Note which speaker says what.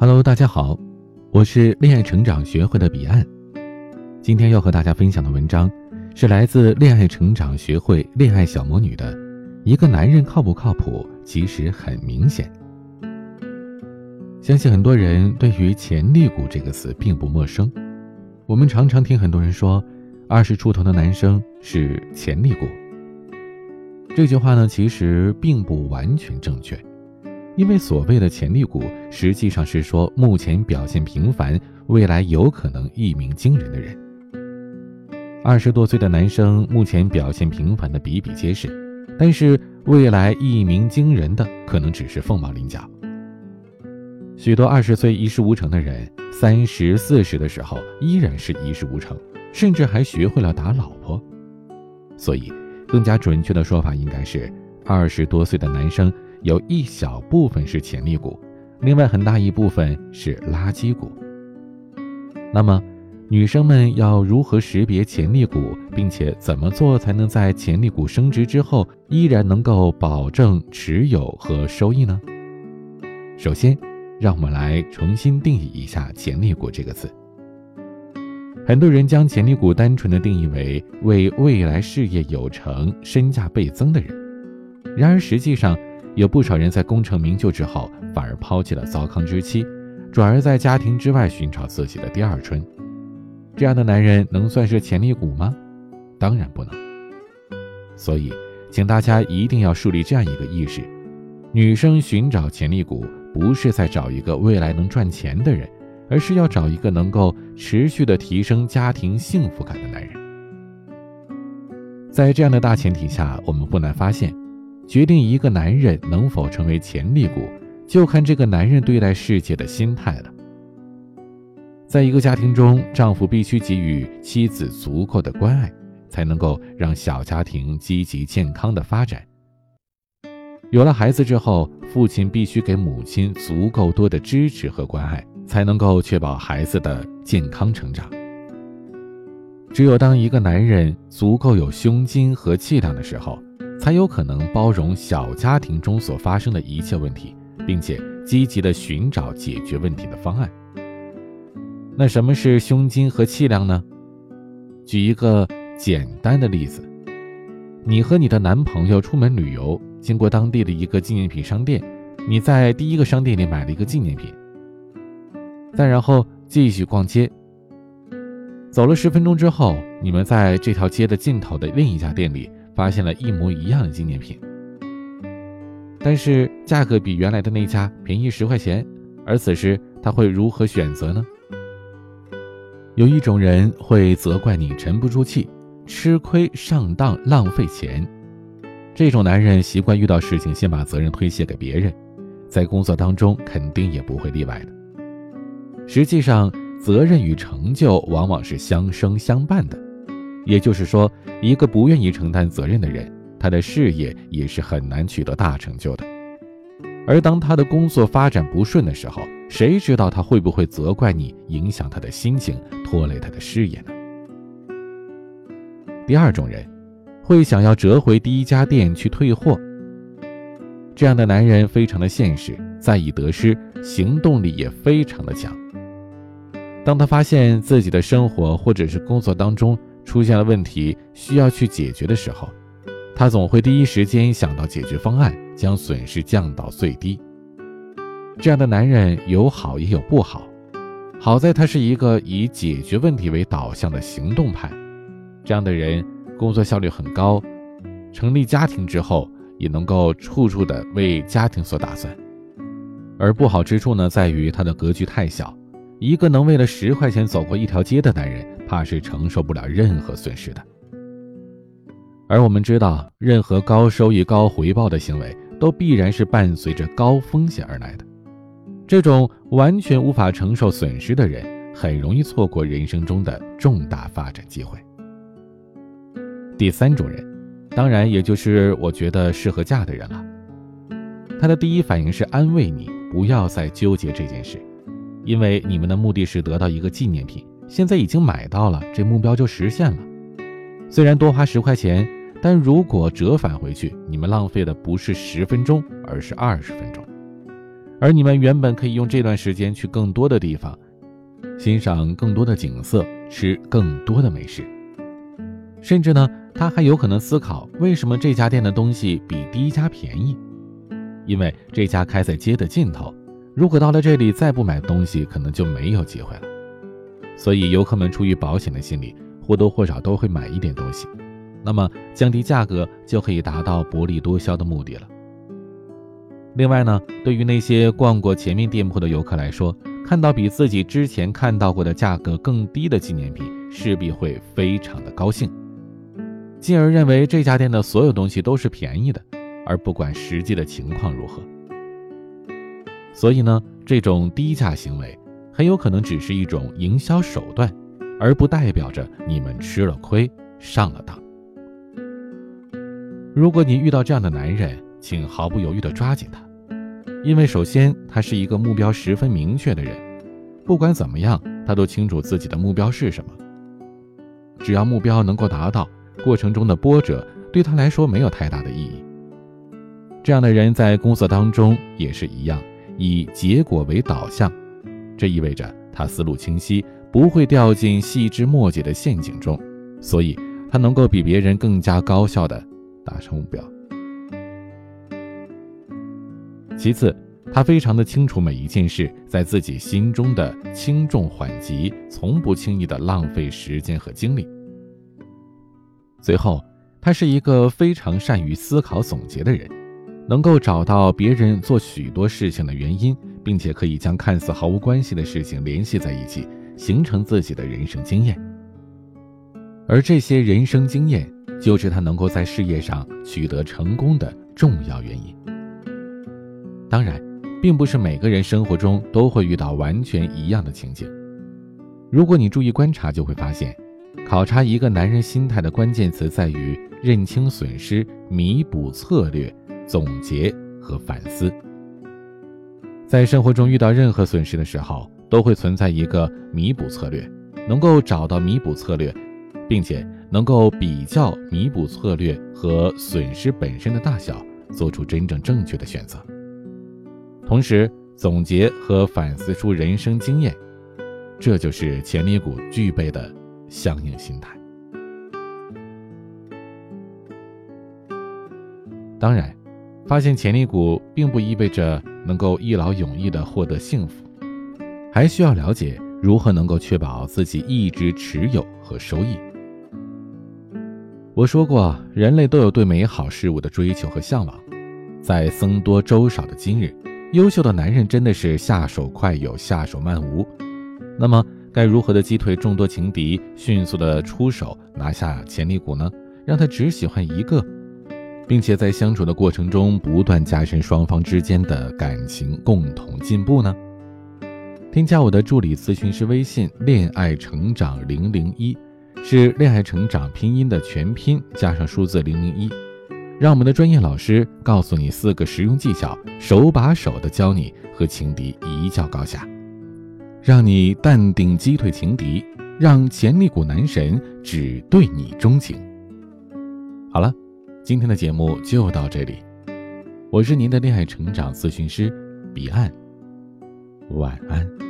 Speaker 1: Hello，大家好，我是恋爱成长学会的彼岸。今天要和大家分享的文章是来自恋爱成长学会恋爱小魔女的。一个男人靠不靠谱，其实很明显。相信很多人对于“潜力股”这个词并不陌生。我们常常听很多人说，二十出头的男生是潜力股。这句话呢，其实并不完全正确，因为所谓的潜力股，实际上是说目前表现平凡，未来有可能一鸣惊人的人。二十多岁的男生目前表现平凡的比比皆是，但是未来一鸣惊人的可能只是凤毛麟角。许多二十岁一事无成的人，三十四十的时候依然是一事无成，甚至还学会了打老婆。所以。更加准确的说法应该是，二十多岁的男生有一小部分是潜力股，另外很大一部分是垃圾股。那么，女生们要如何识别潜力股，并且怎么做才能在潜力股升值之后依然能够保证持有和收益呢？首先，让我们来重新定义一下“潜力股”这个词。很多人将潜力股单纯的定义为为未来事业有成、身价倍增的人，然而实际上，有不少人在功成名就之后，反而抛弃了糟糠之妻，转而在家庭之外寻找自己的第二春。这样的男人能算是潜力股吗？当然不能。所以，请大家一定要树立这样一个意识：女生寻找潜力股，不是在找一个未来能赚钱的人。而是要找一个能够持续的提升家庭幸福感的男人。在这样的大前提下，我们不难发现，决定一个男人能否成为潜力股，就看这个男人对待世界的心态了。在一个家庭中，丈夫必须给予妻子足够的关爱，才能够让小家庭积极健康的发展。有了孩子之后，父亲必须给母亲足够多的支持和关爱。才能够确保孩子的健康成长。只有当一个男人足够有胸襟和气量的时候，才有可能包容小家庭中所发生的一切问题，并且积极的寻找解决问题的方案。那什么是胸襟和气量呢？举一个简单的例子：你和你的男朋友出门旅游，经过当地的一个纪念品商店，你在第一个商店里买了一个纪念品。再然后继续逛街，走了十分钟之后，你们在这条街的尽头的另一家店里发现了一模一样的纪念品，但是价格比原来的那家便宜十块钱，而此时他会如何选择呢？有一种人会责怪你沉不住气、吃亏上当、浪费钱，这种男人习惯遇到事情先把责任推卸给别人，在工作当中肯定也不会例外的。实际上，责任与成就往往是相生相伴的，也就是说，一个不愿意承担责任的人，他的事业也是很难取得大成就的。而当他的工作发展不顺的时候，谁知道他会不会责怪你，影响他的心情，拖累他的事业呢？第二种人，会想要折回第一家店去退货。这样的男人非常的现实，在意得失，行动力也非常的强。当他发现自己的生活或者是工作当中出现了问题，需要去解决的时候，他总会第一时间想到解决方案，将损失降到最低。这样的男人有好也有不好，好在他是一个以解决问题为导向的行动派，这样的人工作效率很高，成立家庭之后也能够处处的为家庭所打算。而不好之处呢，在于他的格局太小。一个能为了十块钱走过一条街的男人，怕是承受不了任何损失的。而我们知道，任何高收益、高回报的行为，都必然是伴随着高风险而来的。这种完全无法承受损失的人，很容易错过人生中的重大发展机会。第三种人，当然也就是我觉得适合嫁的人了。他的第一反应是安慰你，不要再纠结这件事。因为你们的目的是得到一个纪念品，现在已经买到了，这目标就实现了。虽然多花十块钱，但如果折返回去，你们浪费的不是十分钟，而是二十分钟。而你们原本可以用这段时间去更多的地方，欣赏更多的景色，吃更多的美食。甚至呢，他还有可能思考为什么这家店的东西比第一家便宜，因为这家开在街的尽头。如果到了这里再不买东西，可能就没有机会了。所以游客们出于保险的心理，或多或少都会买一点东西。那么降低价格就可以达到薄利多销的目的了。另外呢，对于那些逛过前面店铺的游客来说，看到比自己之前看到过的价格更低的纪念品，势必会非常的高兴，进而认为这家店的所有东西都是便宜的，而不管实际的情况如何。所以呢，这种低价行为很有可能只是一种营销手段，而不代表着你们吃了亏、上了当。如果你遇到这样的男人，请毫不犹豫地抓紧他，因为首先他是一个目标十分明确的人，不管怎么样，他都清楚自己的目标是什么。只要目标能够达到，过程中的波折对他来说没有太大的意义。这样的人在工作当中也是一样。以结果为导向，这意味着他思路清晰，不会掉进细枝末节的陷阱中，所以他能够比别人更加高效的达成目标。其次，他非常的清楚每一件事在自己心中的轻重缓急，从不轻易的浪费时间和精力。最后，他是一个非常善于思考总结的人。能够找到别人做许多事情的原因，并且可以将看似毫无关系的事情联系在一起，形成自己的人生经验。而这些人生经验，就是他能够在事业上取得成功的重要原因。当然，并不是每个人生活中都会遇到完全一样的情景。如果你注意观察，就会发现，考察一个男人心态的关键词在于认清损失、弥补策略。总结和反思，在生活中遇到任何损失的时候，都会存在一个弥补策略。能够找到弥补策略，并且能够比较弥补策略和损失本身的大小，做出真正正确的选择。同时，总结和反思出人生经验，这就是潜力股具备的相应心态。当然。发现潜力股并不意味着能够一劳永逸地获得幸福，还需要了解如何能够确保自己一直持有和收益。我说过，人类都有对美好事物的追求和向往，在僧多粥少的今日，优秀的男人真的是下手快有，下手慢无。那么，该如何的击退众多情敌，迅速的出手拿下潜力股呢？让他只喜欢一个？并且在相处的过程中不断加深双方之间的感情，共同进步呢？添加我的助理咨询师微信“恋爱成长零零一”，是恋爱成长拼音的全拼加上数字零零一，让我们的专业老师告诉你四个实用技巧，手把手的教你和情敌一较高下，让你淡定击退情敌，让潜力股男神只对你钟情。好了。今天的节目就到这里，我是您的恋爱成长咨询师彼岸，晚安。